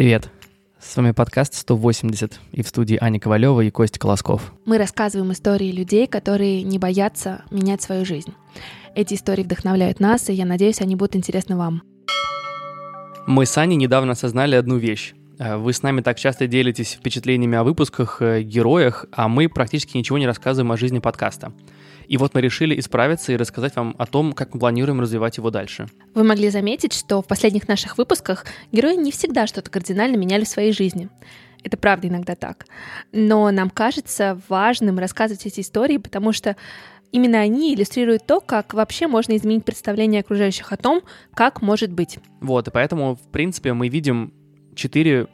Привет. С вами подкаст 180 и в студии Аня Ковалева и Костя Колосков. Мы рассказываем истории людей, которые не боятся менять свою жизнь. Эти истории вдохновляют нас, и я надеюсь, они будут интересны вам. Мы с Аней недавно осознали одну вещь. Э, Вы с нами так часто делитесь впечатлениями о выпусках, э, героях, а мы практически ничего не рассказываем о жизни подкаста. И вот мы решили исправиться и рассказать вам о том, как мы планируем развивать его дальше. Вы могли заметить, что в последних наших выпусках герои не всегда что-то кардинально меняли в своей жизни. Это правда иногда так. Но нам кажется важным рассказывать эти истории, потому что именно они иллюстрируют то, как вообще можно изменить представление окружающих о том, как может быть. Вот, и поэтому, в принципе, мы видим четыре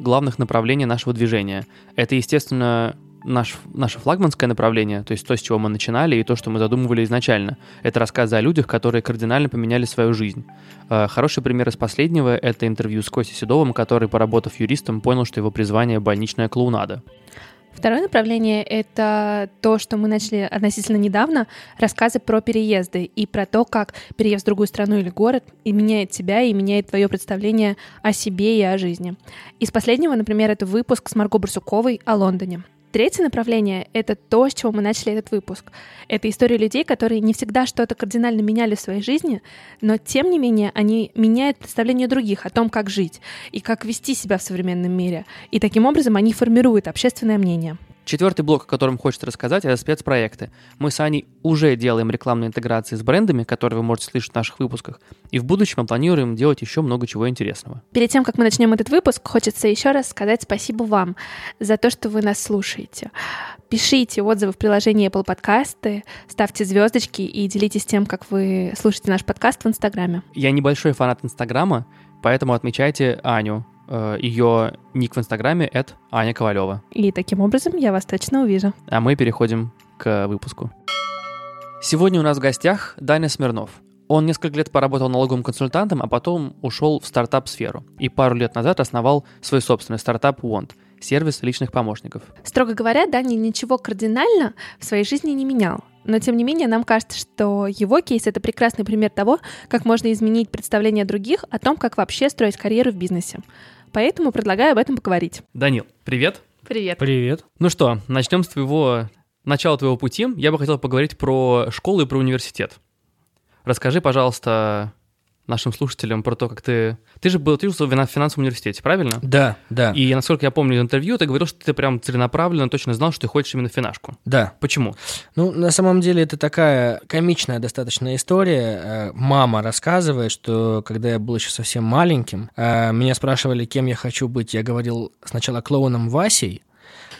главных направления нашего движения. Это, естественно, наш, наше флагманское направление, то есть то, с чего мы начинали, и то, что мы задумывали изначально. Это рассказы о людях, которые кардинально поменяли свою жизнь. Э, Хороший пример из последнего — это интервью с Костей Седовым, который, поработав юристом, понял, что его призвание — больничная клоунада. Второе направление — это то, что мы начали относительно недавно, рассказы про переезды и про то, как переезд в другую страну или город и меняет тебя, и меняет твое представление о себе и о жизни. Из последнего, например, это выпуск с Марго Барсуковой о Лондоне. Третье направление — это то, с чего мы начали этот выпуск. Это история людей, которые не всегда что-то кардинально меняли в своей жизни, но тем не менее они меняют представление других о том, как жить и как вести себя в современном мире. И таким образом они формируют общественное мнение. Четвертый блок, о котором хочется рассказать, это спецпроекты. Мы с Аней уже делаем рекламные интеграции с брендами, которые вы можете слышать в наших выпусках, и в будущем мы планируем делать еще много чего интересного. Перед тем, как мы начнем этот выпуск, хочется еще раз сказать спасибо вам за то, что вы нас слушаете. Пишите отзывы в приложении Apple Подкасты, ставьте звездочки и делитесь тем, как вы слушаете наш подкаст в Инстаграме. Я небольшой фанат Инстаграма, поэтому отмечайте Аню. Э, Ее ник в Инстаграме — это Аня Ковалева. И таким образом я вас точно увижу. А мы переходим к выпуску. Сегодня у нас в гостях Даня Смирнов. Он несколько лет поработал налоговым консультантом, а потом ушел в стартап-сферу. И пару лет назад основал свой собственный стартап Want — сервис личных помощников. Строго говоря, Даня ничего кардинально в своей жизни не менял. Но, тем не менее, нам кажется, что его кейс — это прекрасный пример того, как можно изменить представление других о том, как вообще строить карьеру в бизнесе. Поэтому предлагаю об этом поговорить. Данил, привет. Привет. Привет. Ну что, начнем с твоего начала твоего пути. Я бы хотел поговорить про школу и про университет. Расскажи, пожалуйста, нашим слушателям про то, как ты... Ты же был, ты учился в финансовом университете, правильно? Да, да, И, насколько я помню из интервью, ты говорил, что ты прям целенаправленно точно знал, что ты хочешь именно финашку. да. Почему? Ну, на самом деле, это такая комичная достаточно история. Э, Мама рассказывает, что когда я был еще совсем маленьким, э, меня спрашивали, кем я хочу быть. Я говорил сначала клоуном Васей,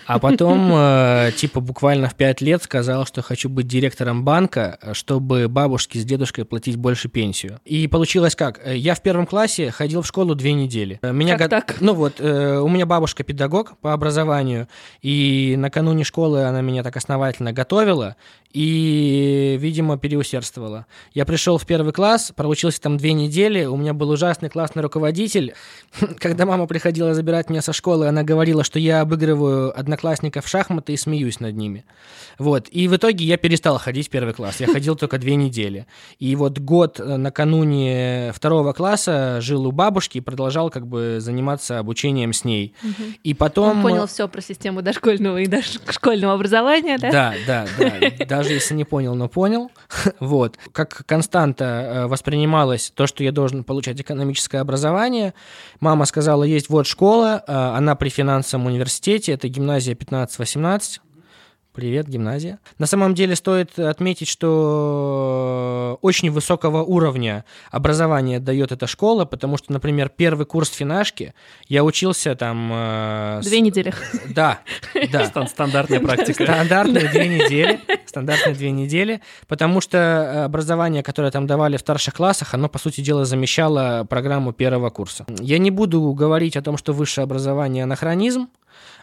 а потом, э, типа, буквально в пять лет сказал, что хочу быть директором банка, чтобы бабушке с дедушкой платить больше пенсию. И получилось как? Э, Я в первом классе ходил в школу две недели. Э, Меня Как го- так? Ну вот, у меня бабушка педагог по образованию, и накануне школы она меня так основательно готовила и, видимо, переусердствовала. Я пришел в первый класс, проучился там две недели, у меня был ужасный классный руководитель. Когда мама приходила забирать меня со школы, она говорила, что я обыгрываю одноклассников в шахматы и смеюсь над ними. Вот. И в итоге я перестал ходить в первый класс. Я ходил только две недели. И вот год э, накануне второго класса жил у бабушки и продолжал как бы заниматься обучением с ней. И потом... Он понял все про систему дошкольного и дошкольного образования, да? Да, да, да. Даже если не понял, но понял. Вот. Как константа э, воспринималось то, что я должен получать экономическое образование. Мама сказала, есть вот школа, э, она при финансовом университете, это гимназия 15-18. Привет, гимназия. На самом деле стоит отметить, что очень высокого уровня образования дает эта школа, потому что, например, первый курс финашки я учился там... э, с- Две недели. Да, да. Стан- Стандартная практика. Стандартные две недели. Стандартные две недели. Потому что э, образование, которое там давали в старших классах, оно, по сути дела, замещало программу первого курса. Я не буду говорить о том, что высшее образование анахронизм.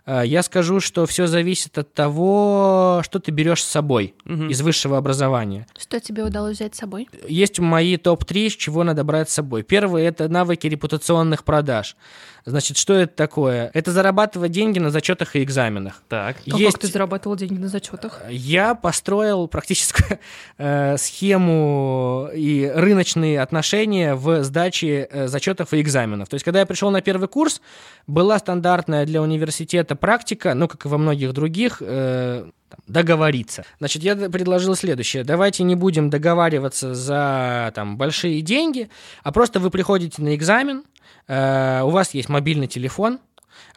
Э, Я скажу, что все зависит от того, что ты берешь с собой Мгм. из высшего образования. Что тебе удалось взять с собой? Есть мои топ-3, с чего надо брать с собой. Первый – это навыки репутационных продаж. Значит, что это такое? Это зарабатывать деньги на зачетах и экзаменах. Так. А Есть- как ты зарабатывал деньги на зачетах? Я построил практическую э, схему и рыночные отношения в сдаче э, зачетов и экзаменов. То есть, когда я пришел на первый курс, была стандартная для университета практика, ну, как и во многих других, э, там, договориться. Значит, я предложил следующее. Давайте не будем договариваться за там, большие деньги, а просто вы приходите на экзамен, э, у вас есть мобильный телефон,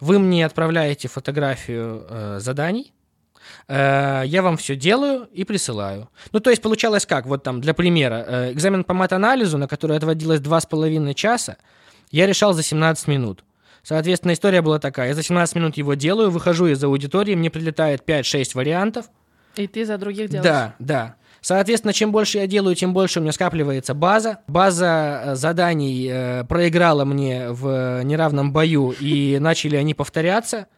вы мне отправляете фотографию э, заданий, Э, я вам все делаю и присылаю. Ну, то есть получалось как? Вот там, для примера, э, экзамен по мат-анализу, на который отводилось 2,5 часа, я решал за 17 минут. Соответственно, история была такая. Я за 17 минут его делаю, выхожу из аудитории, мне прилетает 5-6 вариантов. И ты за других делаешь? Да, да. Соответственно, чем больше я делаю, тем больше у меня скапливается база. База э, заданий э, проиграла мне в неравном бою, и начали они повторяться.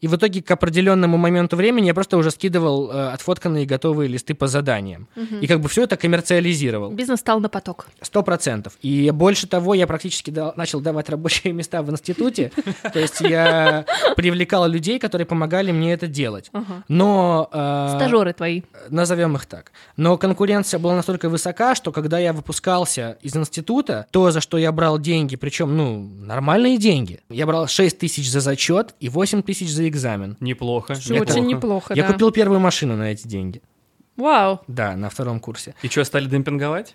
И в итоге к определенному моменту времени я просто уже скидывал э, отфотканные готовые листы по заданиям. И как бы все это коммерциализировал. Бизнес стал на поток. Сто процентов. И больше того, я практически дал- начал давать рабочие места в институте. То есть я привлекал людей, которые помогали мне это делать. Но... э, Стажеры твои. назовем их так. Но конкуренция была настолько высока, что когда я выпускался из института, то, за что я брал деньги, причем, ну, нормальные деньги, я брал 6 тысяч за зачет и 8 тысяч за экзамен. Неплохо. Что очень неплохо, я да. купил первую машину на эти деньги. Вау. Да, на втором курсе. И что, стали демпинговать?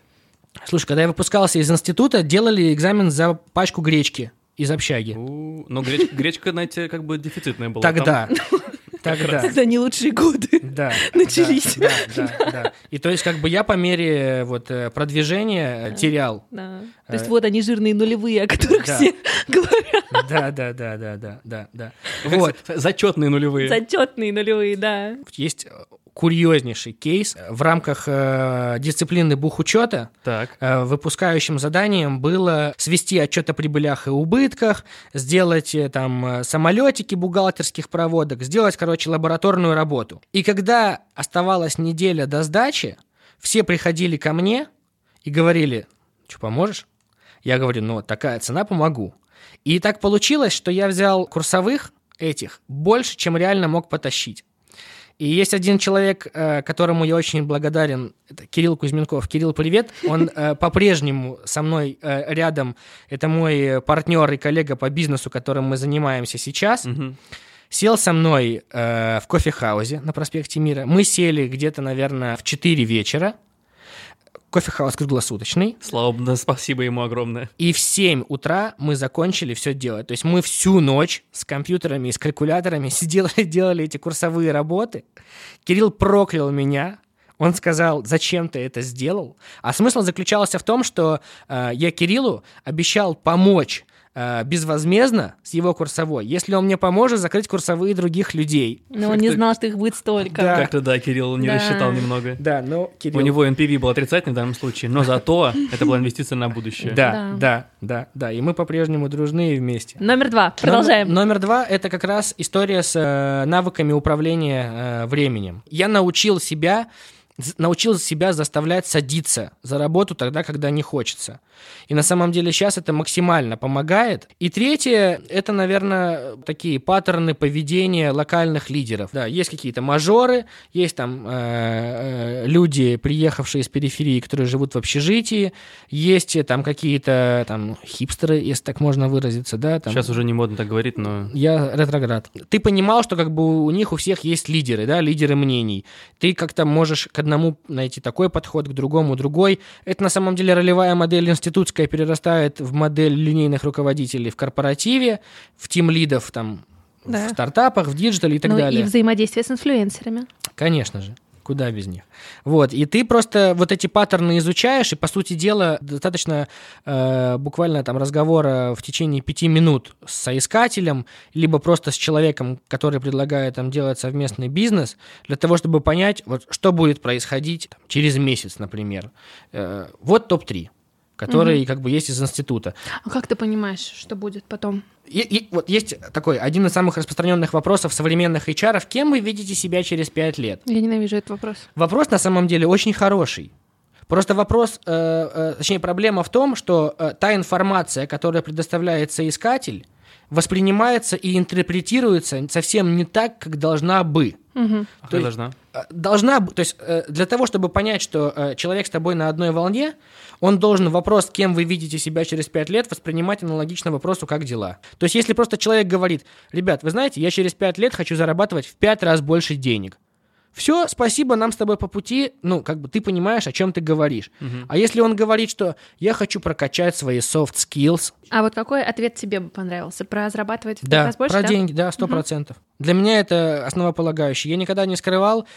Слушай, когда я выпускался из института, делали экзамен за пачку гречки из общаги. У, Но гречка, гречка, знаете, как бы дефицитная была. Тогда. Тогда. Тогда не лучшие годы. Да. Начались. Да, да, да, да. И то есть как бы я по мере вот э, продвижения э, терял Да. То есть Э, вот они жирные нулевые, о которых да. все говорят. Да, да, да, да, да, да, да. Вот. Зачетные нулевые. Зачетные нулевые, да. Есть э, курьезнейший кейс в рамках э, дисциплины бухучета. Так. э, Выпускающим заданием было свести отчет о прибылях и убытках, сделать э, там э, самолетики бухгалтерских проводок, сделать, короче, лабораторную работу. И когда оставалась неделя до сдачи, все приходили ко мне и говорили, что поможешь? Я говорю, ну, такая цена, помогу. И так получилось, что я взял курсовых этих больше, чем реально мог потащить. И есть один человек, э, которому я очень благодарен, это Кирилл Кузьменков. Кирилл, привет. Он э, по-прежнему со мной э, рядом. Это мой партнер и коллега по бизнесу, которым мы занимаемся сейчас. Сел со мной в кофехаузе на проспекте Мира. Мы сели где-то, наверное, в 4 вечера. Кофехаус круглосуточный. Слава богу, спасибо ему огромное. И в 7 утра мы закончили все делать. То есть мы всю ночь с компьютерами и с калькуляторами сидели, делали эти курсовые работы. Кирилл проклял меня. Он сказал, зачем ты это сделал? А смысл заключался в том, что э, я Кириллу обещал помочь безвозмездно с его курсовой, если он мне поможет закрыть курсовые других людей. Но он не знал, что их будет столько. Да. Как-то да, Кирилл не Да. рассчитал немного. Да, но Кирилл... У него NPV был отрицательный в данном случае, но зато это была инвестиция на будущее. Да, Да. да, да. И мы по-прежнему дружны и вместе. Номер два. Продолжаем. Номер, два это как раз история с э, навыками управления э, временем. Я научил себя научил себя заставлять садиться за работу тогда, когда не хочется. И на самом деле сейчас это максимально помогает. И третье, это, наверное, такие паттерны поведения локальных лидеров. Да, есть какие-то мажоры, есть там э, э, люди, приехавшие из периферии, которые живут в общежитии, есть э, там какие-то там хипстеры, если так можно выразиться, да, там, Сейчас уже не модно так говорить, но... я ретроград. Ты понимал, что как бы у них у всех есть лидеры, да, лидеры мнений. Ты как-то можешь к одному найти такой подход, к другому другой. Это на самом деле ролевая модель институтская перерастает в модель линейных руководителей в корпоративе, в тимлидов там Да. в стартапах, в digital е и так ну далее. и взаимодействие с инфлюенсерами. Конечно же. Куда без них? Вот, и ты просто вот эти паттерны изучаешь, и, по сути дела, достаточно э, буквально там разговора в течение пяти минут с соискателем, либо просто с человеком, который предлагает там делать совместный бизнес, для того, чтобы понять, вот, что будет происходить там, через месяц, например. Э, вот топ-3. Который как бы есть из института. А как ты понимаешь, что будет потом? И, и вот есть такой один из самых распространенных вопросов современных HR. Кем вы видите себя через пять лет? Я ненавижу этот вопрос. Вопрос на самом деле очень хороший. Просто вопрос, э, э, точнее проблема в том, что э, та информация, которая предоставляется искатель, воспринимается и интерпретируется совсем не так, как должна бы. А То есть- должна? Должна, то есть для того, чтобы понять, что э, человек с тобой на одной волне, он должен вопрос, кем вы видите себя через пять лет, воспринимать аналогично вопросу, как дела. То есть если просто человек говорит, ребят, вы знаете, я через пять лет хочу зарабатывать в пять раз больше денег. Все, спасибо, нам с тобой по пути, ну, как бы ты понимаешь, о чем ты говоришь. Мгм. А если он говорит, что я хочу прокачать свои soft skills, А вот какой ответ тебе бы понравился? Про зарабатывать в да, раз больше, про да? деньги, да, сто процентов. Для меня это основополагающее. Я никогда не скрывал,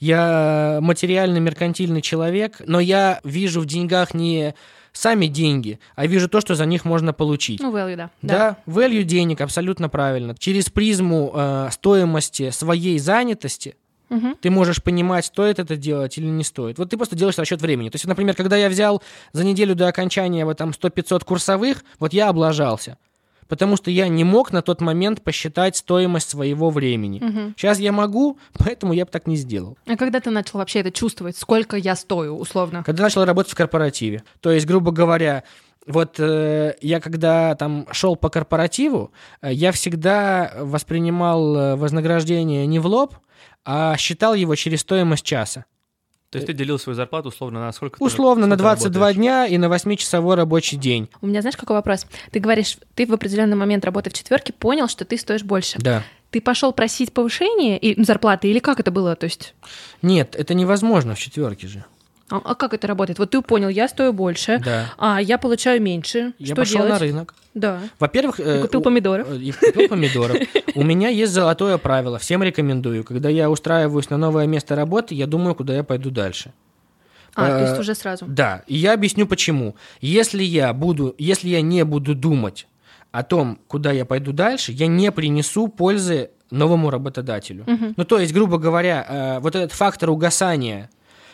я материальный, меркантильный человек, но я вижу в деньгах не сами деньги, а вижу то, что за них можно получить. Ну, value, да. Да, value денег, абсолютно правильно. Через призму э, стоимости своей занятости Мгм. ты можешь понимать, стоит это делать или не стоит. Вот ты просто делаешь расчет времени. То есть, например, когда я взял за неделю до окончания вот там 100-500 курсовых, вот я облажался. Потому что я не мог на тот момент посчитать стоимость своего времени. Мгм. Сейчас я могу, поэтому я бы так не сделал. А когда ты начал вообще это чувствовать? Сколько я стою, условно? Когда начал работать в корпоративе. То есть, грубо говоря, вот э, я когда там шел по корпоративу, э, я всегда воспринимал э, вознаграждение не в лоб, а считал его через стоимость часа. То есть ты делил свою зарплату условно на сколько? ты- Условно на сколько 22 работаешь? дня и на 8-часовой рабочий день. У меня, знаешь, какой вопрос? Ты говоришь, ты в определенный момент работы в четверке понял, что ты стоишь больше. Да. Ты пошел просить повышение и зарплаты, или как это было? То есть, Нет, это невозможно в четверке же. А, а как это работает? Вот ты понял, я стою больше, Да. а я получаю меньше. Я что пошел делать? на рынок. Да. Во-первых... Э, купил помидоров. э, И купил помидоров. У меня есть золотое правило, всем рекомендую. Когда я устраиваюсь на новое место работы, я думаю, куда я пойду дальше. А, то Э, есть уже сразу. Да, и я объясню почему. Если я буду, если я не буду думать о том, куда я пойду дальше, я не принесу пользы новому работодателю. Ну, то есть, грубо говоря, э, вот этот фактор угасания,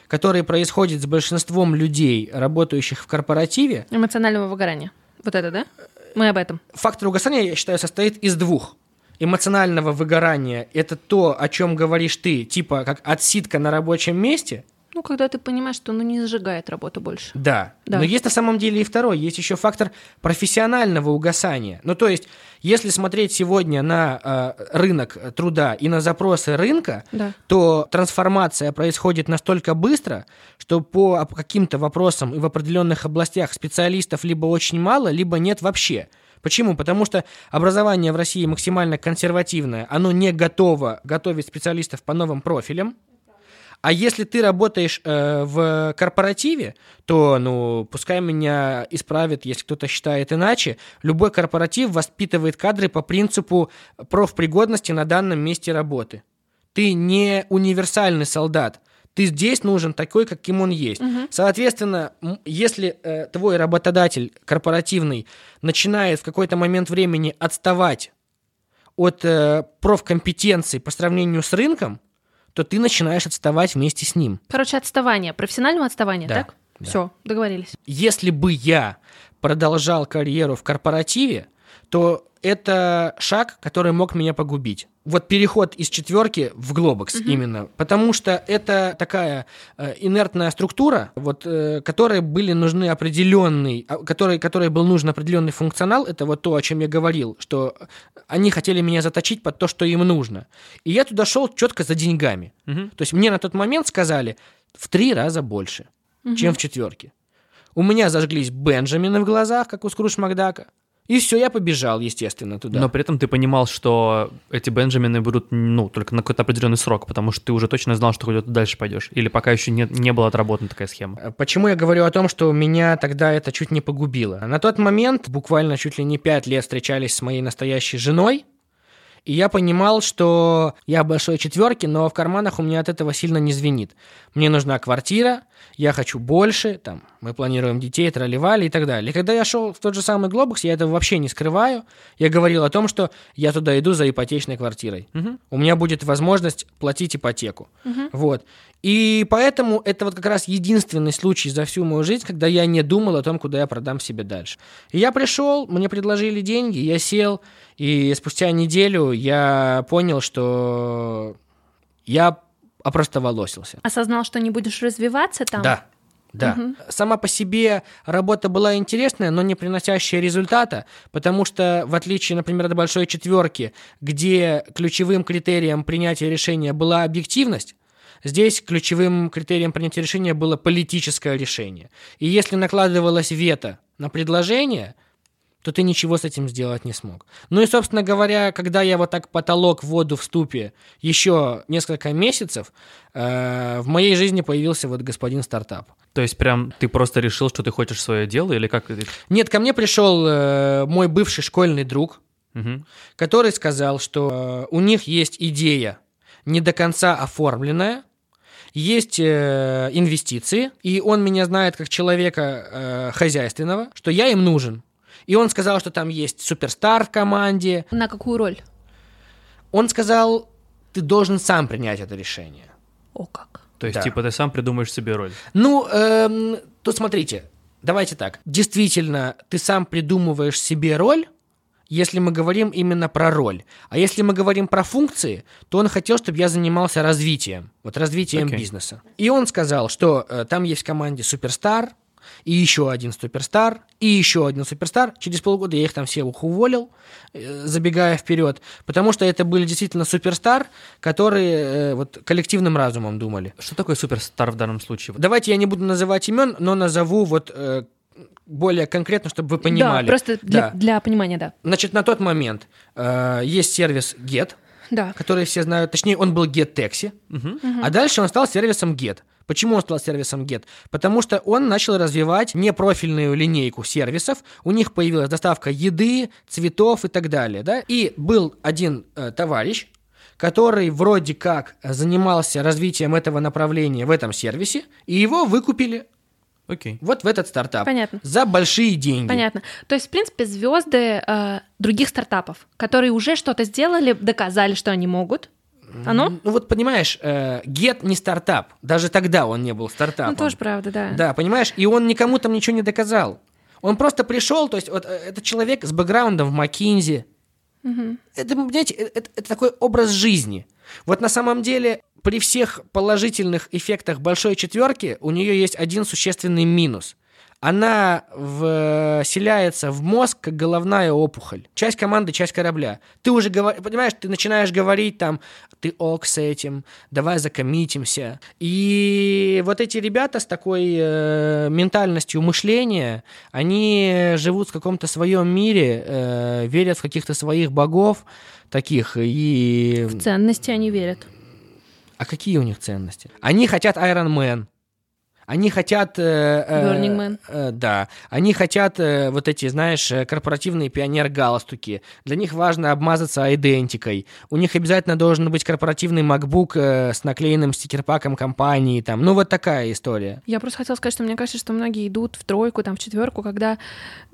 который происходит с большинством людей, работающих в корпоративе, Эмоционального выгорания. Вот это, да? Мы об этом. фактор угасания, я считаю, состоит из двух. Эмоционального выгорания – это то, о чем говоришь ты, типа как отсидка на рабочем месте – Ну, когда ты понимаешь, что ну не зажигает работу больше. Да. Да. Но есть на самом деле и второй. Есть еще фактор профессионального угасания. Ну, то есть, если смотреть сегодня на э, рынок труда и на запросы рынка, Да. то трансформация происходит настолько быстро, что по каким-то вопросам и в определенных областях специалистов либо очень мало, либо нет вообще. Почему? Потому что образование в России максимально консервативное, оно не готово готовить специалистов по новым профилям. А если ты работаешь э, в корпоративе, то, ну, пускай меня исправит, если кто-то считает иначе. Любой корпоратив воспитывает кадры по принципу профпригодности на данном месте работы. Ты не универсальный солдат. Ты здесь нужен такой, каким он есть. Соответственно, м, если э, твой работодатель корпоративный начинает в какой-то момент времени отставать от э, профкомпетенций по сравнению с рынком, то ты начинаешь отставать вместе с ним. Короче, отставание, профессионального отставания, Да, так? да. Все, договорились. Если бы я продолжал карьеру в корпоративе, то это шаг, который мог меня погубить. Вот переход из четверки в глобокс именно, потому что это такая э, инертная структура, вот, э, которой были нужны определенный, а, которой, которой был нужен определенный функционал. Это вот то, о чем я говорил, что они хотели меня заточить под то, что им нужно. И я туда шел четко за деньгами. Мгм. То есть мне на тот момент сказали в три раза больше, чем в четверке. У меня зажглись Бенджамины в глазах, как у Скрудж Макдака. И все, я побежал, естественно, туда. Но при этом ты понимал, что эти Бенджамины будут, ну, только на какой-то определенный срок, потому что ты уже точно знал, что куда-то дальше пойдешь. Или пока еще не, не была отработана такая схема. Э, Почему я говорю о том, что меня тогда это чуть не погубило? На тот момент, буквально чуть ли не пять лет встречались с моей настоящей женой, и я понимал, что я в большой четверке, но в карманах у меня от этого сильно не звенит. Мне нужна квартира, я хочу больше, там, мы планируем детей, тролливали и так далее. И когда я шел в тот же самый Глобус, я этого вообще не скрываю, я говорил о том, что я туда иду за ипотечной квартирой. Мгм. У меня будет возможность платить ипотеку. Мгм. Вот. И поэтому это вот как раз единственный случай за всю мою жизнь, когда я не думал о том, куда я продам себе дальше. И я пришел, мне предложили деньги, я сел, и спустя неделю я понял, что я опростоволосился. Осознал, что не будешь развиваться там? Да. Да. Мгм. Сама по себе работа была интересная, но не приносящая результата, потому что, в отличие, например, от большой четверки, где ключевым критерием принятия решения была объективность, здесь ключевым критерием принятия решения было политическое решение. И если накладывалось вето на предложение, то ты ничего с этим сделать не смог. Ну и, собственно говоря, когда я вот так потолок в воду в ступе еще несколько месяцев, э, в моей жизни появился вот господин стартап. То есть прям ты просто решил, что ты хочешь свое дело, или как? Нет, ко мне пришел э, мой бывший школьный друг, Мгм. который сказал, что э, у них есть идея не до конца оформленная, есть э, инвестиции, и он меня знает как человека э, хозяйственного, что я им нужен. И он сказал, что там есть суперстар в команде. На какую роль? Он сказал, ты должен сам принять это решение. О, как. То есть, Да. типа, ты сам придумаешь себе роль. Ну, эм, тут смотрите, давайте так. Действительно, ты сам придумываешь себе роль, если мы говорим именно про роль. А если мы говорим про функции, то он хотел, чтобы я занимался развитием, вот развитием Окей. бизнеса. И он сказал, что э, там есть в команде суперстар, и еще один суперстар, и еще один суперстар. Через полгода я их там всех уволил, э, забегая вперед, потому что это были действительно суперстар, которые э, вот коллективным разумом думали. Что такое суперстар в данном случае? Давайте я не буду называть имен, но назову вот э, более конкретно, чтобы вы понимали. Да, просто для, Да. для понимания, да. Значит, на тот момент э, есть сервис Get, Да. который все знают. Точнее, он был GetTaxi, Мгм. а дальше он стал сервисом Get. Почему он стал сервисом Get? Потому что он начал развивать непрофильную линейку сервисов. У них появилась доставка еды, цветов и так далее. Да? И был один э, товарищ, который вроде как занимался развитием этого направления в этом сервисе, и его выкупили Окей. вот в этот стартап. Понятно. За большие деньги. Понятно. То есть, в принципе, звезды э, других стартапов, которые уже что-то сделали, доказали, что они могут. Оно? Ну вот понимаешь, э, Get не стартап. Даже тогда он не был стартапом. Ну, тоже правда, да. Да, понимаешь? И он никому там ничего не доказал. Он просто пришел, то есть вот э, это человек с бэкграундом в Макинзи. Мгм. Это, понимаете, э, это, это такой образ жизни. Вот на самом деле при всех положительных эффектах большой четверки у нее есть один существенный минус. Она вселяется в мозг, как головная опухоль. Часть команды, часть корабля. Ты уже говоришь, понимаешь, ты начинаешь говорить там, ты ок с этим, давай закоммитимся. И вот эти ребята с такой э, ментальностью мышления, они живут в каком-то своем мире, э, верят в каких-то своих богов таких и... В ценности они верят. А какие у них ценности? Они хотят Iron Man. Они хотят... э, э, Burning Man. э, да. Они хотят э, вот эти, знаешь, корпоративные пионер-галстуки. Для них важно обмазаться идентикой. У них обязательно должен быть корпоративный MacBook э, с наклеенным стикерпаком компании. Там. Ну, вот такая история. Я просто хотела сказать, что мне кажется, что многие идут в тройку, там, в четверку, когда,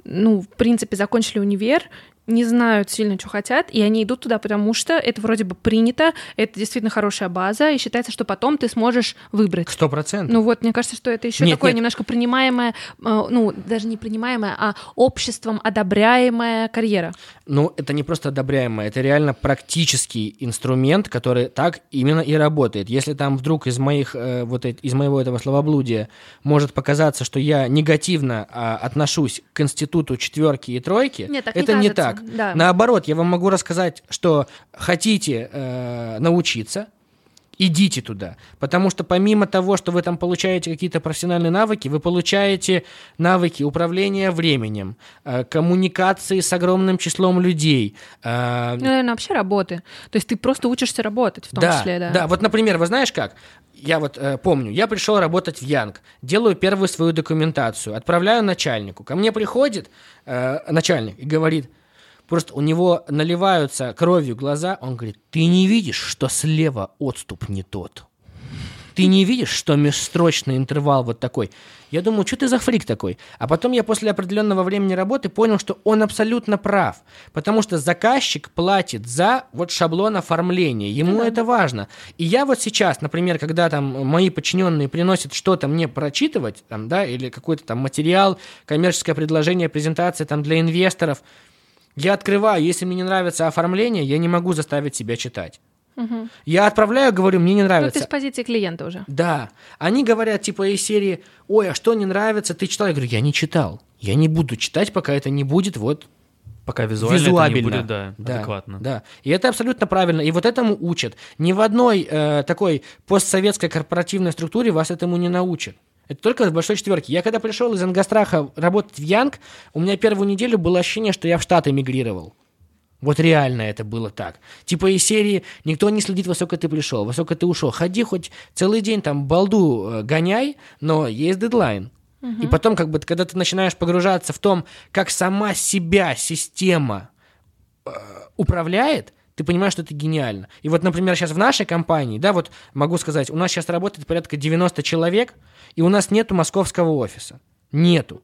ну, в принципе, закончили универ, не знают сильно, что хотят, и они идут туда, потому что это вроде бы принято, это действительно хорошая база, и считается, что потом ты сможешь выбрать. Сто процентов. Ну вот, мне кажется, что это еще Нет, такое нет. немножко принимаемое, э, ну, даже не принимаемое, а обществом одобряемая карьера. Ну, это не просто одобряемое, это реально практический инструмент, который так именно и работает. Если там вдруг из моих э, вот из моего этого словоблудия может показаться, что я негативно а, отношусь к институту четверки и тройки, Нет, так не это не, кажется, так. Да. Наоборот, я вам могу рассказать, что хотите э, научиться, идите туда. Потому что помимо того, что вы там получаете какие-то профессиональные навыки, вы получаете навыки управления временем, э, коммуникации с огромным числом людей. э, Ну, наверное, вообще работы. То есть ты просто учишься работать в том да, числе, да. да. Вот, например, вы знаешь как? Я вот э, помню, я пришел работать в Янг, делаю первую свою документацию, отправляю начальнику. Ко мне приходит э, начальник и говорит, просто у него наливаются кровью глаза, он говорит, ты не видишь, что слева отступ не тот? Ты не видишь, что межстрочный интервал вот такой? Я думаю, что ты за фрик такой? А потом я после определенного времени работы понял, что он абсолютно прав. Потому что заказчик платит за вот шаблон оформления. Ему да. это важно. И я вот сейчас, например, когда там мои подчиненные приносят что-то мне прочитывать, там, да, или какой-то там материал, коммерческое предложение, презентация там для инвесторов, я открываю, если мне не нравится оформление, я не могу заставить себя читать. Мгм. Я отправляю, говорю, мне не Ну, нравится. ты с позиции клиента уже. Да. Они говорят, типа, из серии, ой, а что не нравится, ты читал? Я говорю, я не читал. Я не буду читать, пока это не будет вот Пока визуально, визуабельно. это не будет, да, да, адекватно. Да. И это абсолютно правильно. И вот этому учат. Ни в одной э, такой постсоветской корпоративной структуре вас этому не научат. Это только в большой четверке. Я когда пришел из Ингостраха работать в Янг, у меня первую неделю было ощущение, что я в Штаты эмигрировал. Вот реально это было так. Типа из серии «Никто не следит, во сколько ты пришел, во сколько ты ушел. Ходи хоть целый день там балду э, гоняй, но есть дедлайн». И потом, как бы, когда ты начинаешь погружаться в том, как сама себя система э, управляет, ты понимаешь, что это гениально. И вот, например, сейчас в нашей компании, да, вот могу сказать, у нас сейчас работает порядка 90 человек, и у нас нету московского офиса. Нету.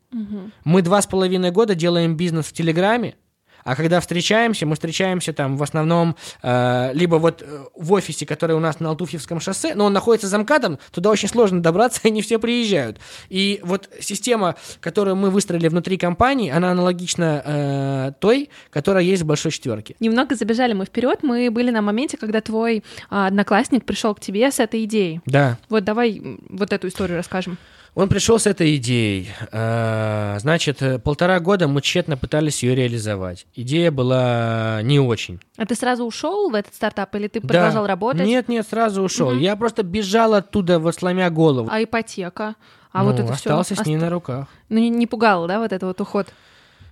Мы два с половиной года делаем бизнес в Телеграме, а когда встречаемся, мы встречаемся там в основном э, либо вот э, в офисе, который у нас на Алтуфьевском шоссе, но он находится за МКАДом, туда очень сложно добраться, и не все приезжают. И вот система, которую мы выстроили внутри компании, она аналогична э, той, которая есть в большой четверке. Немного забежали мы вперед. Мы были на моменте, когда твой а, одноклассник пришел к тебе с этой идеей. Да. Вот давай вот эту историю расскажем. Он пришел с этой идеей. Э, Значит, полтора года мы тщетно пытались ее реализовать. Идея была не очень. А ты сразу ушел в этот стартап или ты Да. продолжал работать? Нет, нет, сразу ушел. Мгм. Я просто бежал оттуда, вот сломя голову. А ипотека? А Ну, вот это остался все. с ней на руках. Ну, не, не пугало, да, вот это вот уход?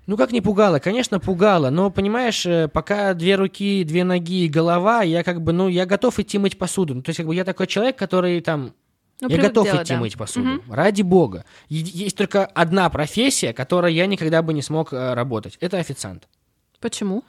Ну, как не пугало? Конечно, пугало, но, понимаешь, э, пока две руки, две ноги и голова, я как бы, ну, я готов идти мыть посуду. Ну, то есть, как бы, я такой человек, который там, Ну, я готов делать, идти да. мыть посуду. Мгм. Ради бога. Есть только одна профессия, которой я никогда бы не смог э, работать. Это официант. Почему?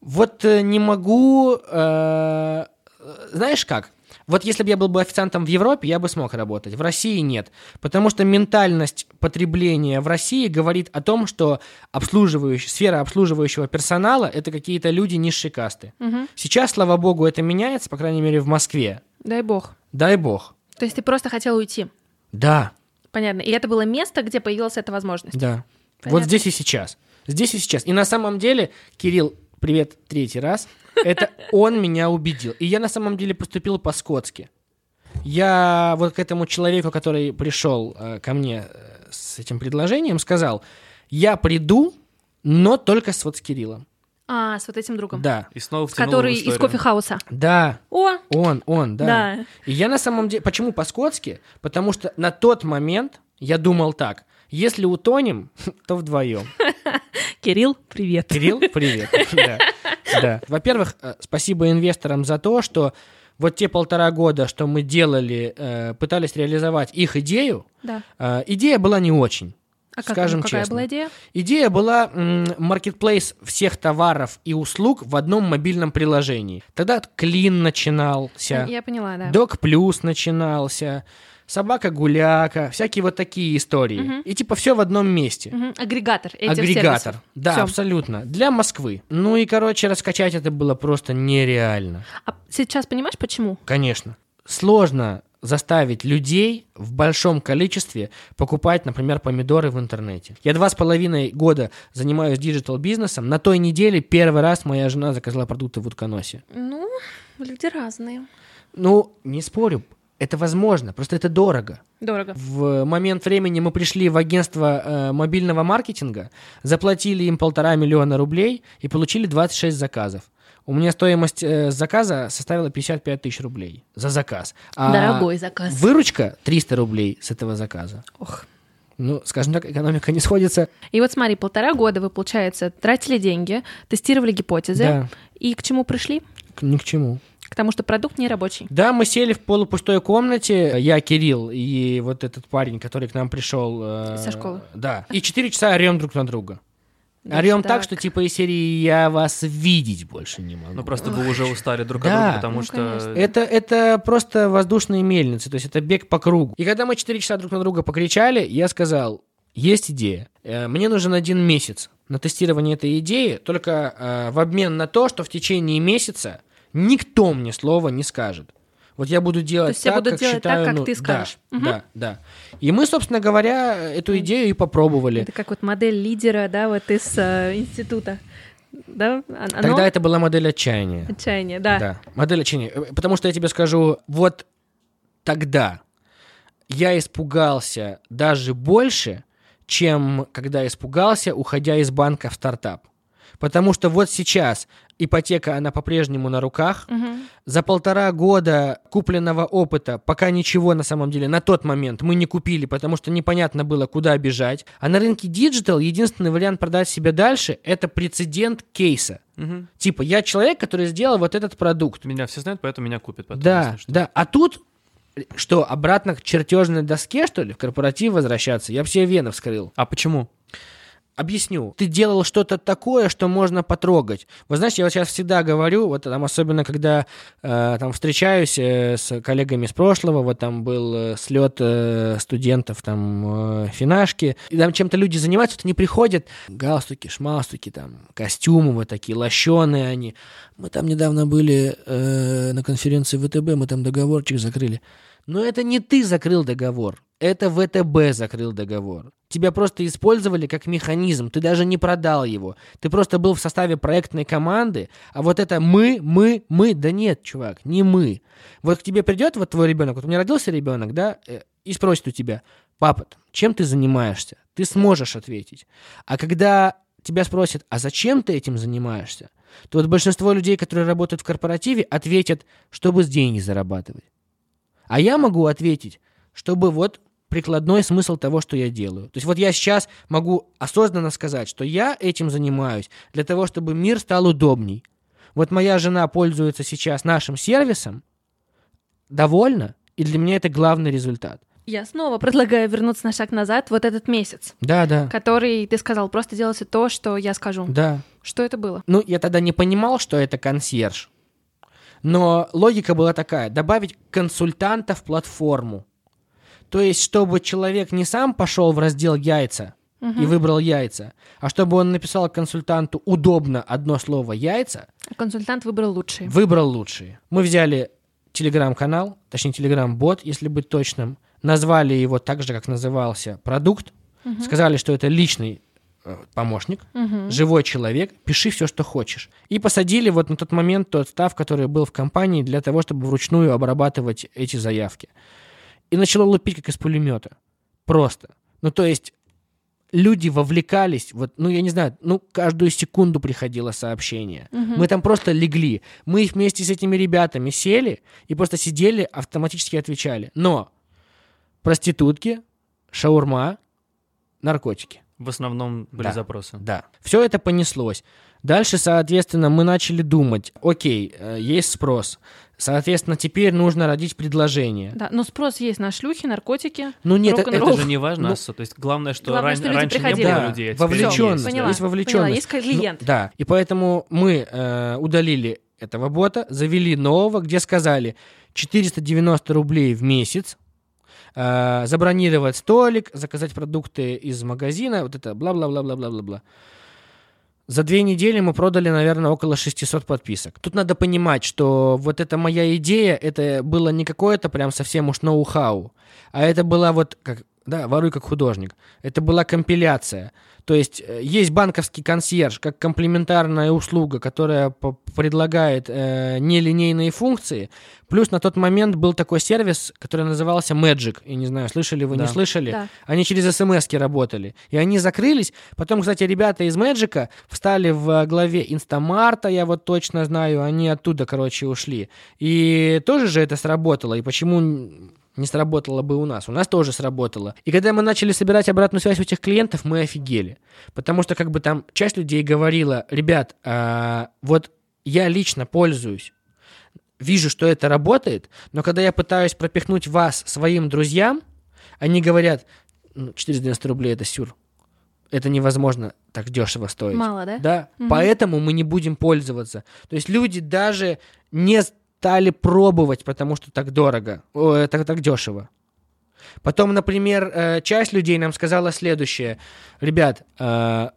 Вот э, не могу... э, э, знаешь как? Вот если бы я был бы официантом в Европе, я бы смог работать. В России нет. Потому что ментальность потребления в России говорит о том, что обслуживающая, сфера обслуживающего персонала – это какие-то люди низшей касты. Мгм. Сейчас, слава богу, это меняется, по крайней мере, в Москве. Дай бог. Дай бог. То есть ты просто хотел уйти. Да, Понятно. И это было место, где появилась эта возможность. да. Вот Понятно. здесь и сейчас. Здесь и сейчас. И на самом деле, Кирилл, привет третий раз, это он меня убедил. И я на самом деле поступил по-скотски. Я вот к этому человеку, который пришел э, ко мне э, с этим предложением, сказал, я приду, но только с вот с Кириллом. А, с вот этим другом. Да, И снова который в из кофехауса. да, О, он, он, да. да. И я на самом деле... Почему по-скотски? Потому что на тот момент я думал так. Если утонем, то вдвоем. Кирилл, привет. Кирилл, привет. Да. Да. Во-первых, э, спасибо инвесторам за то, что вот те полтора года, что мы делали, э, пытались реализовать их идею, Да. э, идея была не очень. А как, Скажем какая честно. была идея? Идея была маркетплейс всех товаров и услуг в одном мобильном приложении. Тогда Клин начинался. Я поняла, да. Док Плюс начинался, Собака Гуляка, всякие вот такие истории. Мгм. И типа все в одном месте. Мгм. Агрегатор этих Агрегатор. сервисов. Да, Всё. абсолютно. Для Москвы. Ну и, короче, раскачать это было просто нереально. А сейчас понимаешь, почему? Конечно. Сложно заставить людей в большом количестве покупать, например, помидоры в интернете. Я два с половиной года занимаюсь digital-бизнесом. На той неделе первый раз моя жена заказала продукты в Утконосе. Ну, люди разные. Ну, не спорю, это возможно, просто это дорого. Дорого. В момент времени мы пришли в агентство э, мобильного маркетинга, заплатили им полтора миллиона рублей и получили 26 заказов. У меня стоимость э, заказа составила 55 тысяч рублей за заказ. А Дорогой заказ. Выручка 300 рублей с этого заказа. Ох. Ну, скажем так, экономика не сходится. И вот смотри, полтора года вы, получается, тратили деньги, тестировали гипотезы. Да, И к чему пришли? к- ни к чему. К тому, что продукт не рабочий. Да, мы сели в полупустой комнате, я, Кирилл и вот этот парень, который к нам пришел. э, Со школы. Да. И четыре часа орем друг на друга. Орем так, что типа из серии я вас видеть больше не могу. Ну просто вы уже устали друг Да. от друга, потому Ну, что... конечно. Это, это просто воздушные мельницы, то есть это бег по кругу. И когда мы 4 часа друг на друга покричали, я сказал, есть идея. Э, Мне нужен один месяц на тестирование этой идеи, только э, в обмен на то, что в течение месяца никто мне слова не скажет. Вот я буду делать То есть так, будут как делать так, считаю, как ну, ты да, скажешь. Мгм. Да, да. И мы, собственно говоря, эту идею и попробовали. Это как вот модель лидера, да, вот из э, института. Да? Оно... Тогда это была модель отчаяния. Отчаяние, да. Да, модель отчаяния. Э, Потому что я тебе скажу, вот тогда я испугался даже больше, чем когда испугался, уходя из банка в стартап. Потому что вот сейчас ипотека, она по-прежнему на руках. Мгм. За полтора года купленного опыта пока ничего на самом деле на тот момент мы не купили, потому что непонятно было, куда бежать. А на рынке digital единственный вариант продать себя дальше – это прецедент кейса. Мгм. Типа, я человек, который сделал вот этот продукт. Меня все знают, поэтому меня купят потом. Да, если что. да. А тут что, обратно к чертежной доске, что ли, в корпоратив возвращаться? Я бы себе вены вскрыл. А почему? Объясню. Ты делал что-то такое, что можно потрогать. Вы знаете, я вот сейчас всегда говорю, вот там особенно когда э, там встречаюсь э, с коллегами из прошлого, вот там был э, слет э, студентов там э, финашки, и там чем-то люди занимаются, вот они приходят, галстуки, шмалстуки, там костюмы вот такие, лощеные они. Мы там недавно были э, на конференции ВТБ, мы там договорчик закрыли. Но это не ты закрыл договор, это ВТБ закрыл договор. Тебя просто использовали как механизм, ты даже не продал его. Ты просто был в составе проектной команды, а вот это мы, мы, мы, да нет, чувак, не мы. Вот к тебе придет вот твой ребенок, вот у меня родился ребенок, да, э, и спросит у тебя, папа, чем ты занимаешься? Ты сможешь ответить. А когда тебя спросят, а зачем ты этим занимаешься? То вот большинство людей, которые работают в корпоративе, ответят, чтобы с деньги зарабатывать. А я могу ответить, чтобы вот прикладной смысл того, что я делаю. То есть вот я сейчас могу осознанно сказать, что я этим занимаюсь для того, чтобы мир стал удобней. Вот моя жена пользуется сейчас нашим сервисом, довольна, и для меня это главный результат. Я снова предлагаю вернуться на шаг назад вот этот месяц, Да, да, который ты сказал, просто делайте то, что я скажу. да. Что это было? Ну, я тогда не понимал, что это консьерж. Но логика была такая: добавить консультанта в платформу. То есть, чтобы человек не сам пошел в раздел яйца и выбрал яйца, а чтобы он написал консультанту удобно одно слово яйца, Консультант выбрал лучшие. выбрал лучшие. Мы взяли телеграм-канал, точнее телеграм-бот, если быть точным, назвали его так же, как назывался продукт, сказали, что это личный помощник, Мгм. живой человек, пиши все, что хочешь. И посадили вот на тот момент тот став, который был в компании для того, чтобы вручную обрабатывать эти заявки. И начало лупить, как из пулемета. Просто. Ну, то есть люди вовлекались, вот, ну, я не знаю, ну, каждую секунду приходило сообщение. Мгм. Мы там просто легли. Мы вместе с этими ребятами сели и просто сидели, автоматически отвечали. Но проститутки, шаурма, наркотики. В основном были Да. запросы. Да. Все это понеслось. Дальше, соответственно, мы начали думать, окей, э, есть спрос. Соответственно, теперь нужно родить предложение. Да, но спрос есть на шлюхи, наркотики. Ну нет, это. Это же не важно. Ну, то есть главное, что главное, ран- что люди раньше не приходили. было Да, людей, а вовлеченность. есть. Поняла, есть вовлеченность. поняла, есть клиент. Ну, да, и поэтому мы э, удалили этого бота, завели нового, где сказали 490 рублей в месяц, э, забронировать столик, заказать продукты из магазина, вот это бла-бла-бла-бла-бла-бла. За две недели мы продали, наверное, около 600 подписок. Тут надо понимать, что вот эта моя идея, это было не какое-то прям совсем уж ноу-хау, а это была вот, как, да, воруй как художник. Это была компиляция. То есть э, есть банковский консьерж как комплементарная услуга, которая предлагает э, нелинейные функции. Плюс на тот момент был такой сервис, который назывался Magic. Я не знаю, слышали вы, не Да. слышали? Да. Они через смс работали. И они закрылись. Потом, кстати, ребята из Мэджика встали в главе Инстамарта, я вот точно знаю. Они оттуда, короче, ушли. И тоже же это сработало. И почему не сработало бы у нас? У нас тоже сработало. И когда мы начали собирать обратную связь у этих клиентов, мы офигели. Потому что как бы там часть людей говорила, ребят, а, вот я лично пользуюсь вижу, что это работает, но когда я пытаюсь пропихнуть вас своим друзьям, они говорят, ну, 490 рублей это сюр. это невозможно так дешево стоить. Мало, да? Да, Мгм. поэтому мы не будем пользоваться. То есть люди даже не стали пробовать, потому что так дорого, о, так, так дешево. Потом, например, э, часть людей нам сказала следующее. Ребят, э,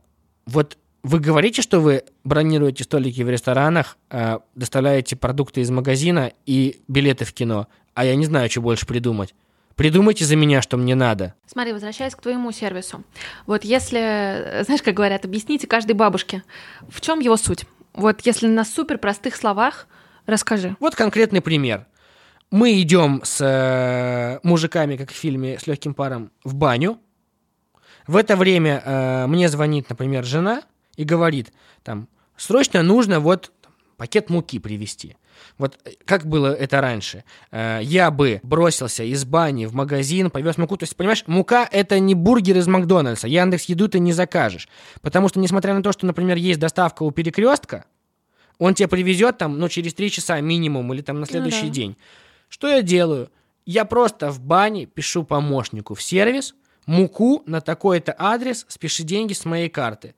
вот вы говорите, что вы бронируете столики в ресторанах, э, доставляете продукты из магазина и билеты в кино, а я не знаю, что больше придумать. Придумайте за меня, что мне надо. Смотри, возвращаясь к твоему сервису. Вот если, э, знаешь, как говорят, объясните каждой бабушке, в чем его суть? Вот если на супер простых словах, расскажи. Вот конкретный пример. Мы идем с э, мужиками, как в фильме с легким паром, в баню. В это время э, мне звонит, например, жена и говорит, там, срочно нужно вот пакет муки привезти. Вот э, как было это раньше? Э, я бы бросился из бани в магазин, повез муку. То есть, понимаешь, мука это не бургер из Макдональдса. Яндекс еду ты не закажешь. Потому что, несмотря на то, что, например, есть доставка у перекрестка, он тебе привезет там, ну, через три часа минимум или там на следующий да. день. Что я делаю? Я просто в бане пишу помощнику в сервис, муку на такой-то адрес, спиши деньги с моей карты.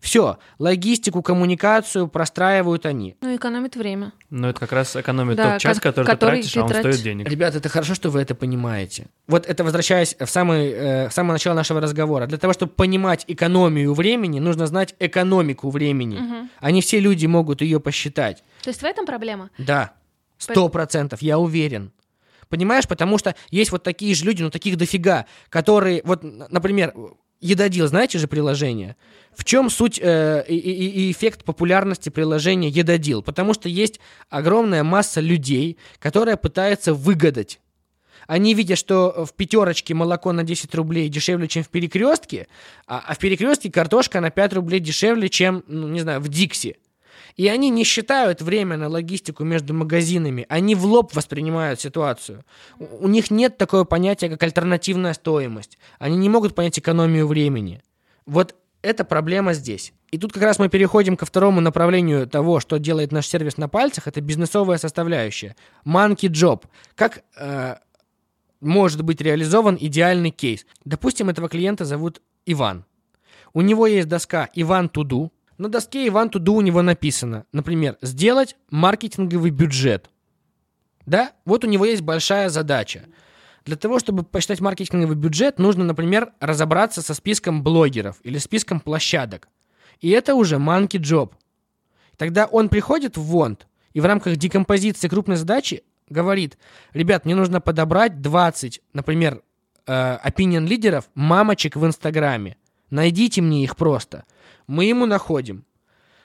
Все, логистику, коммуникацию простраивают они. Ну, экономит время. Но это как раз экономит Да, тот час, ко- который, который ты тратишь, ты а он тратишь. стоит денег. Ребят, это хорошо, что вы это понимаете. Вот это возвращаясь в, самый, э, в самое начало нашего разговора. Для того, чтобы понимать экономию времени, нужно знать экономику времени. Мгм. А не все люди могут ее посчитать. То есть в этом проблема? Да, сто процентов, я уверен. Понимаешь, потому что есть вот такие же люди, ну таких дофига, которые, вот, например, Едодил, знаете же приложение? В чем суть э, и, и- и эффект популярности приложения Едодил? Потому что есть огромная масса людей, которая пытается выгадать. Они видят, что в пятерочке молоко на 10 рублей дешевле, чем в перекрестке, а, а в перекрестке картошка на 5 рублей дешевле, чем, ну, не знаю, в Дикси. И они не считают время на логистику между магазинами, они в лоб воспринимают ситуацию. У, них нет такого понятия, как альтернативная стоимость. Они не могут понять экономию времени. Вот это проблема здесь. И тут как раз мы переходим ко второму направлению того, что делает наш сервис на пальцах, это бизнесовая составляющая. Monkey Job. Как э, может быть реализован идеальный кейс? Допустим, этого клиента зовут Иван. У него есть доска Иван Туду. На доске Иван Туду у него написано, например, сделать маркетинговый бюджет. Да? Вот у него есть большая задача. Для того, чтобы посчитать маркетинговый бюджет, нужно, например, разобраться со списком блогеров или списком площадок. И это уже monkey job. Тогда он приходит в ВОНД и в рамках декомпозиции крупной задачи говорит, ребят, мне нужно подобрать 20, например, э, opinion лидеров мамочек в Инстаграме. Найдите мне их просто. Мы ему находим.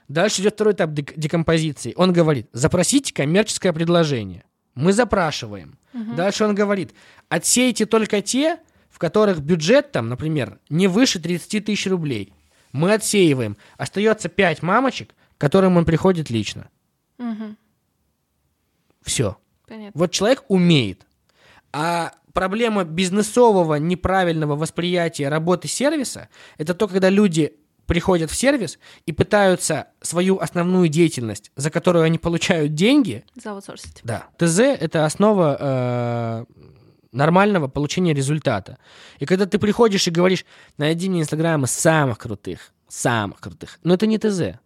Дальше идет второй этап дек- декомпозиции. Он говорит, запросите коммерческое предложение. Мы запрашиваем. Дальше он говорит, отсейте только те, в которых бюджет там, например, не выше 30 тысяч рублей. Мы отсеиваем. Остается 5 мамочек, к которым он приходит лично. Мгм. Все. Понятно. Вот человек умеет. А проблема бизнесового неправильного восприятия работы сервиса – это то, когда люди приходят в сервис и пытаются свою основную деятельность, за которую они получают деньги, Заутсорсить. да, ТЗ – это основа э, нормального получения результата. И когда ты приходишь и говоришь, найди мне инстаграмы самых крутых, самых крутых, но это не ТЗ.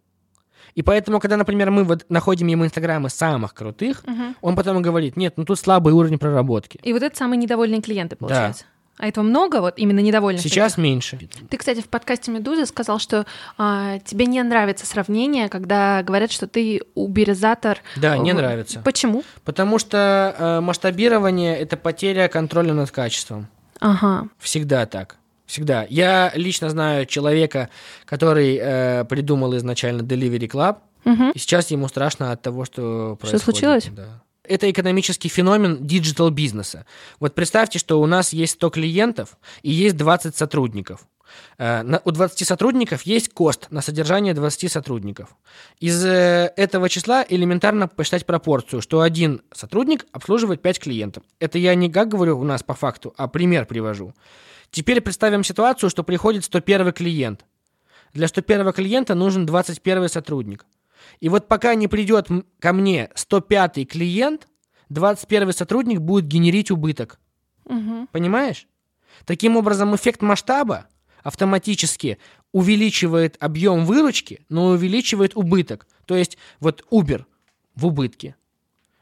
И поэтому, когда, например, мы вот находим ему инстаграмы самых крутых, Мгм. он потом говорит, нет, ну тут слабый уровень проработки. И вот это самые недовольные клиенты, получается. А этого много, вот именно недовольных? Сейчас меньше. таких? Ты, кстати, в подкасте «Медузы» сказал, что а, тебе не нравится сравнение, когда говорят, что ты уберизатор. Да, не В- нравится. Почему? Потому что э, масштабирование – это потеря контроля над качеством. Ага. Всегда так. Всегда. Я лично знаю человека, который э, придумал изначально Delivery Club, Мгм. и сейчас ему страшно от того, что происходит. случилось? Да. Это экономический феномен digital бизнеса. Вот представьте, что у нас есть 100 клиентов и есть 20 сотрудников. Э, У 20 сотрудников есть cost на содержание 20 сотрудников. Из э, этого числа элементарно посчитать пропорцию, что один сотрудник обслуживает 5 клиентов. Это я не как говорю у нас по факту, а пример привожу. Теперь представим ситуацию, что приходит 101 клиент. Для 101 клиента нужен 21 сотрудник. И вот пока не придет ко мне 105 клиент, 21 сотрудник будет генерить убыток. Мгм. Понимаешь? Таким образом, эффект масштаба автоматически увеличивает объем выручки, но увеличивает убыток. То есть вот Uber в убытке,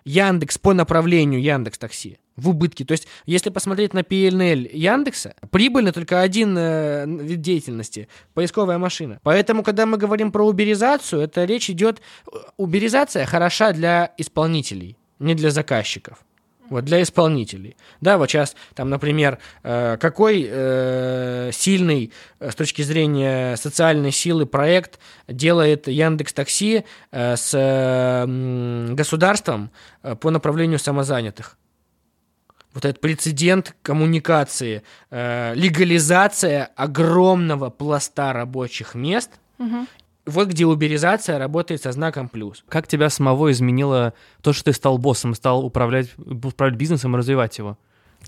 Яндекс по направлению Яндекс Такси в убытке. То есть, если посмотреть на PNL Яндекса, прибыльно только один э, вид деятельности – поисковая машина. Поэтому, когда мы говорим про уберизацию, это речь идет… Уберизация хороша для исполнителей, не для заказчиков. Вот для исполнителей. Да, вот сейчас, там, например, э, какой э, сильный э, с точки зрения социальной силы проект делает Яндекс Такси э, с э, государством э, по направлению самозанятых? Вот этот прецедент коммуникации, э, легализация огромного пласта рабочих мест Мгм. вот где уберизация работает со знаком плюс. Как тебя самого изменило то, что ты стал боссом, стал управлять, управлять бизнесом и развивать его?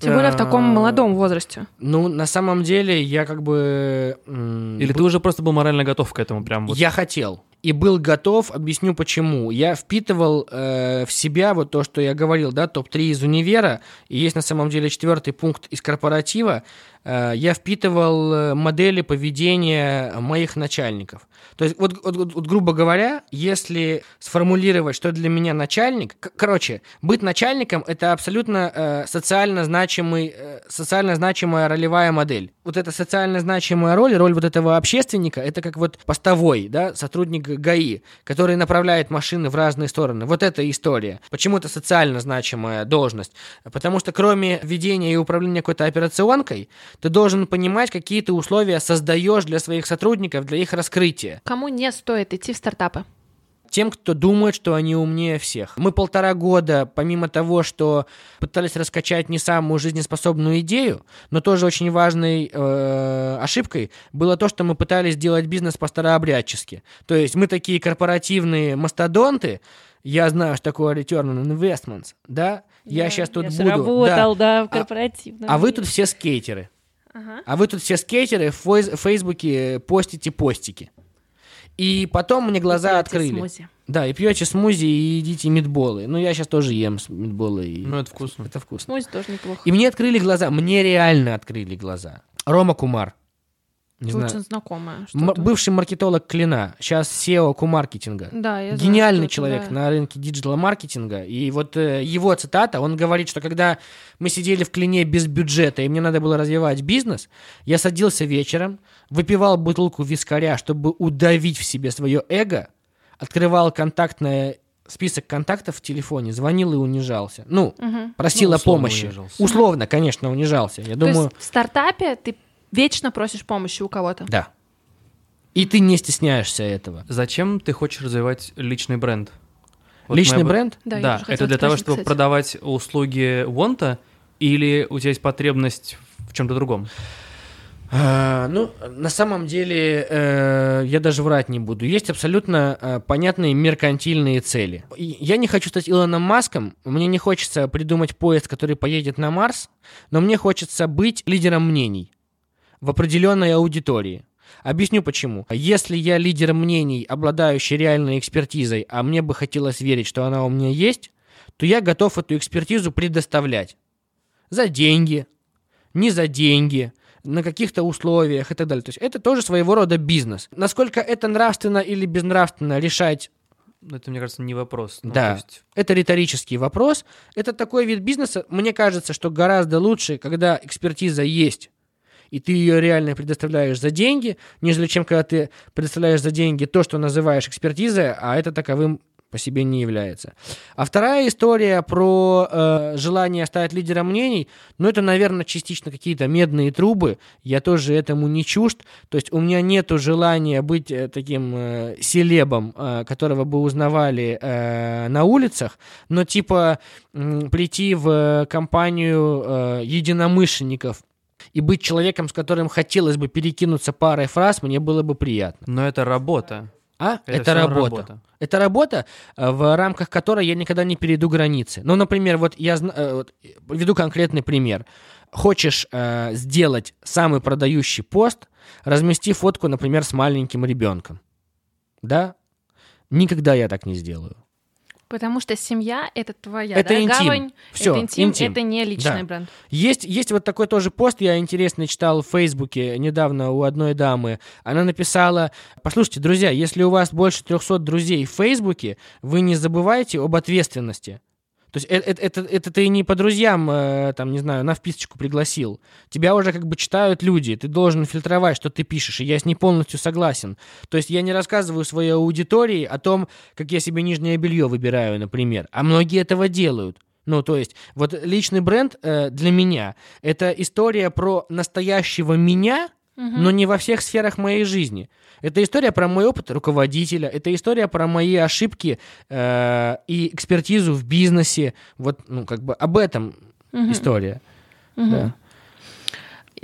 Тем более в таком А, молодом возрасте. Ну, на самом деле, я как бы... Или ты уже просто был морально готов к этому прям вот? Я хотел. И был готов, объясню почему. Я впитывал э, в себя вот то, что я говорил, да, топ-3 из универа, и есть на самом деле четвертый пункт из корпоратива. Э, я впитывал э, модели поведения моих начальников. То есть, вот, вот- вот- грубо говоря, если сформулировать, что для меня начальник, короче, быть начальником это абсолютно э, социально значимый, э, социально значимая ролевая модель. Вот эта социально значимая роль, роль вот этого общественника, это как вот постовой, да, сотрудник ГАИ, который направляет машины в разные стороны. Вот эта история. Почему это социально значимая должность? Потому что кроме ведения и управления какой-то операционкой, ты должен понимать, какие ты условия создаешь для своих сотрудников, для их раскрытия. Кому не стоит идти в стартапы? Тем, кто думает, что они умнее всех. Мы полтора года, помимо того, что пытались раскачать не самую жизнеспособную идею, но тоже очень важной э, ошибкой было то, что мы пытались сделать бизнес по-старообрядчески. То есть мы такие корпоративные мастодонты, я знаю, что такое return on investments, да? Я сейчас тут я буду... да. работал, да, в А- корпоративном. А вы мире. тут все скейтеры. Ага. А вы тут все скейтеры в фейс- Фейсбуке постите постики. И потом мне глаза Пьёте открыли. смузи. Да, и пьете смузи и едите мидболы. Ну, я сейчас тоже ем мидболы. И... Ну, это вкусно. это вкусно. Смузи тоже неплохо. И мне открыли глаза. Мне реально открыли глаза. Рома Кумар. Не знаю. Очень знакомая. М- бывший маркетолог Клина. Сейчас SEO кумаркетинга. Да, я знаю, Гениальный это, человек да. на рынке диджитал-маркетинга. И вот э, его цитата, он говорит, что когда мы сидели в клине без бюджета, и мне надо было развивать бизнес, я садился вечером, выпивал бутылку вискаря, чтобы удавить в себе свое эго, открывал контактное список контактов в телефоне, звонил и унижался. Ну, Мгм. просил Ну, о помощи. унижался. Условно, конечно, унижался. Я То думаю, есть в стартапе ты вечно просишь помощи у кого-то. да. И ты не стесняешься этого. Зачем ты хочешь развивать личный бренд? Вот Личный мы бренд? Да, я Да, это для того, чтобы кстати. продавать услуги Вонта, или у тебя есть потребность в чем-то другом? А, ну, на самом деле, э, я даже врать не буду. Есть абсолютно э, понятные меркантильные цели. Я не хочу стать Илоном Маском, мне не хочется придумать поезд, который поедет на Марс, но мне хочется быть лидером мнений в определенной аудитории. Объясню почему. Если я лидер мнений, обладающий реальной экспертизой, а мне бы хотелось верить, что она у меня есть, то я готов эту экспертизу предоставлять. За деньги, не за деньги, на каких-то условиях и так далее. То есть это тоже своего рода бизнес. Насколько это нравственно или безнравственно решать, Это, мне кажется, не вопрос. Ну, Да. есть это риторический вопрос. Это такой вид бизнеса, мне кажется, что гораздо лучше, когда экспертиза есть, и ты ее реально предоставляешь за деньги, нежели чем когда ты предоставляешь за деньги то, что называешь экспертизой, а это таковым по себе не является. А вторая история про э, желание стать лидером мнений, ну это, наверное, частично какие-то медные трубы. Я тоже этому не чужд. То есть у меня нету желания быть э, таким э, селебом, э, которого бы узнавали э, на улицах, но типа м, прийти в э, компанию э, единомышленников и быть человеком, с которым хотелось бы перекинуться парой фраз, мне было бы приятно. Но это работа. А? Это, Это, равно работа. Это работа, э, в рамках которой я никогда не перейду границы. Ну, например, вот я э, вот, э, приведу конкретный пример. Хочешь э, сделать самый продающий пост, размести фотку, например, с маленьким ребенком. Да? Никогда я так не сделаю. Потому что семья — это твоя Это да, интим. гавань, Всё, это интим, интим. это не личный Да. бренд. Есть, есть вот такой тоже пост, я интересно читал в Фейсбуке недавно у одной дамы. Она написала, послушайте, друзья, если у вас больше 300 друзей в Фейсбуке, вы не забывайте об ответственности. То есть э- э- это, это, ты не по друзьям, э, там, не знаю, на вписочку пригласил. Тебя уже как бы читают люди, ты должен фильтровать, что ты пишешь, и я с ней полностью согласен. То есть я не рассказываю своей аудитории о том, как я себе нижнее белье выбираю, например. А многие этого делают. Ну, то есть, вот личный бренд э, для меня это история про настоящего меня, но не во всех сферах моей жизни. Это история про мой опыт руководителя, это история про мои ошибки э, и экспертизу в бизнесе. Вот, ну, как бы об этом Мгм. история. Мгм. Да.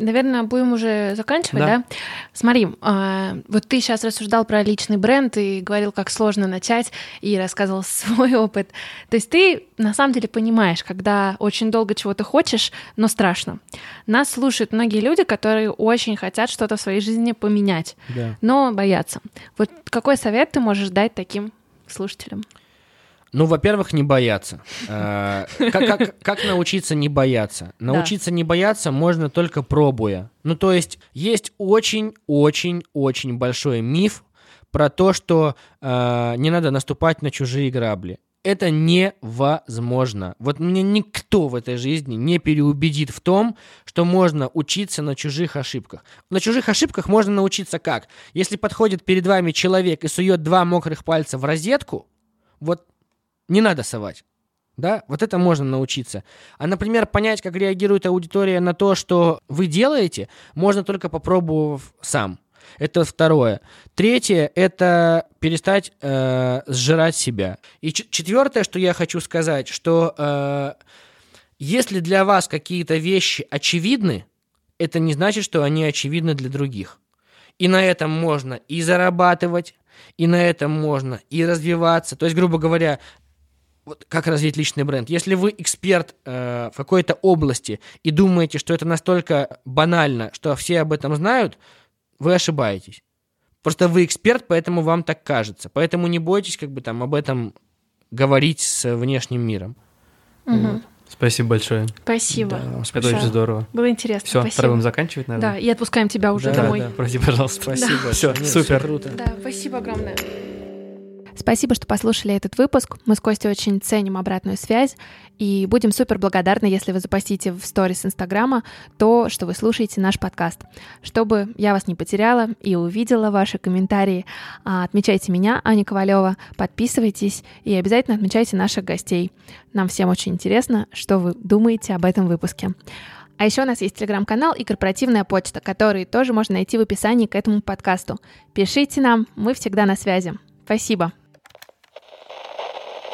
Наверное, будем уже заканчивать, да? Да. Смотри, а, вот ты сейчас рассуждал про личный бренд и говорил, как сложно начать, и рассказывал свой опыт. То есть ты на самом деле понимаешь, когда очень долго чего-то хочешь, но страшно. Нас слушают многие люди, которые очень хотят что-то в своей жизни поменять, Да. но боятся. Вот какой совет ты можешь дать таким слушателям? Ну, во-первых, не бояться. Э, Как, как- как научиться не бояться? Научиться не бояться можно только пробуя. Ну, то есть, есть очень-очень-очень большой миф про то, что э, не надо наступать на чужие грабли. Это невозможно. Вот мне никто в этой жизни не переубедит в том, что можно учиться на чужих ошибках. На чужих ошибках можно научиться как? Если подходит перед вами человек и сует два мокрых пальца в розетку, вот не надо совать. Да, вот это можно научиться. А, например, понять, как реагирует аудитория на то, что вы делаете, можно только попробовав сам. Это второе. Третье – это перестать э, сжирать себя. И четвертое, что я хочу сказать, что э, если для вас какие-то вещи очевидны, это не значит, что они очевидны для других. И на этом можно и зарабатывать, и на этом можно и развиваться. То есть, грубо говоря, вот как развить личный бренд. Если вы эксперт э, в какой-то области и думаете, что это настолько банально, что все об этом знают, вы ошибаетесь. Просто вы эксперт, поэтому вам так кажется. Поэтому не бойтесь как бы там об этом говорить с внешним миром. Мгм. Спасибо большое. Спасибо. Да, вам Это спасибо. очень здорово. Было интересно. Все, Спасибо. пора заканчивать, Да, наверное. и отпускаем тебя уже Да, домой. да. Прости, пожалуйста. Спасибо. Всё, Нет, супер. всё круто. Да, спасибо огромное. Спасибо, что послушали этот выпуск. Мы с Костей очень ценим обратную связь и будем супер благодарны, если вы запостите в сторис Инстаграма то, что вы слушаете наш подкаст. Чтобы я вас не потеряла и увидела ваши комментарии, а, отмечайте меня, Аня Ковалева, подписывайтесь и обязательно отмечайте наших гостей. Нам всем очень интересно, что вы думаете об этом выпуске. А еще у нас есть телеграм-канал и корпоративная почта, которые тоже можно найти в описании к этому подкасту. Пишите нам, мы всегда на связи. Спасибо.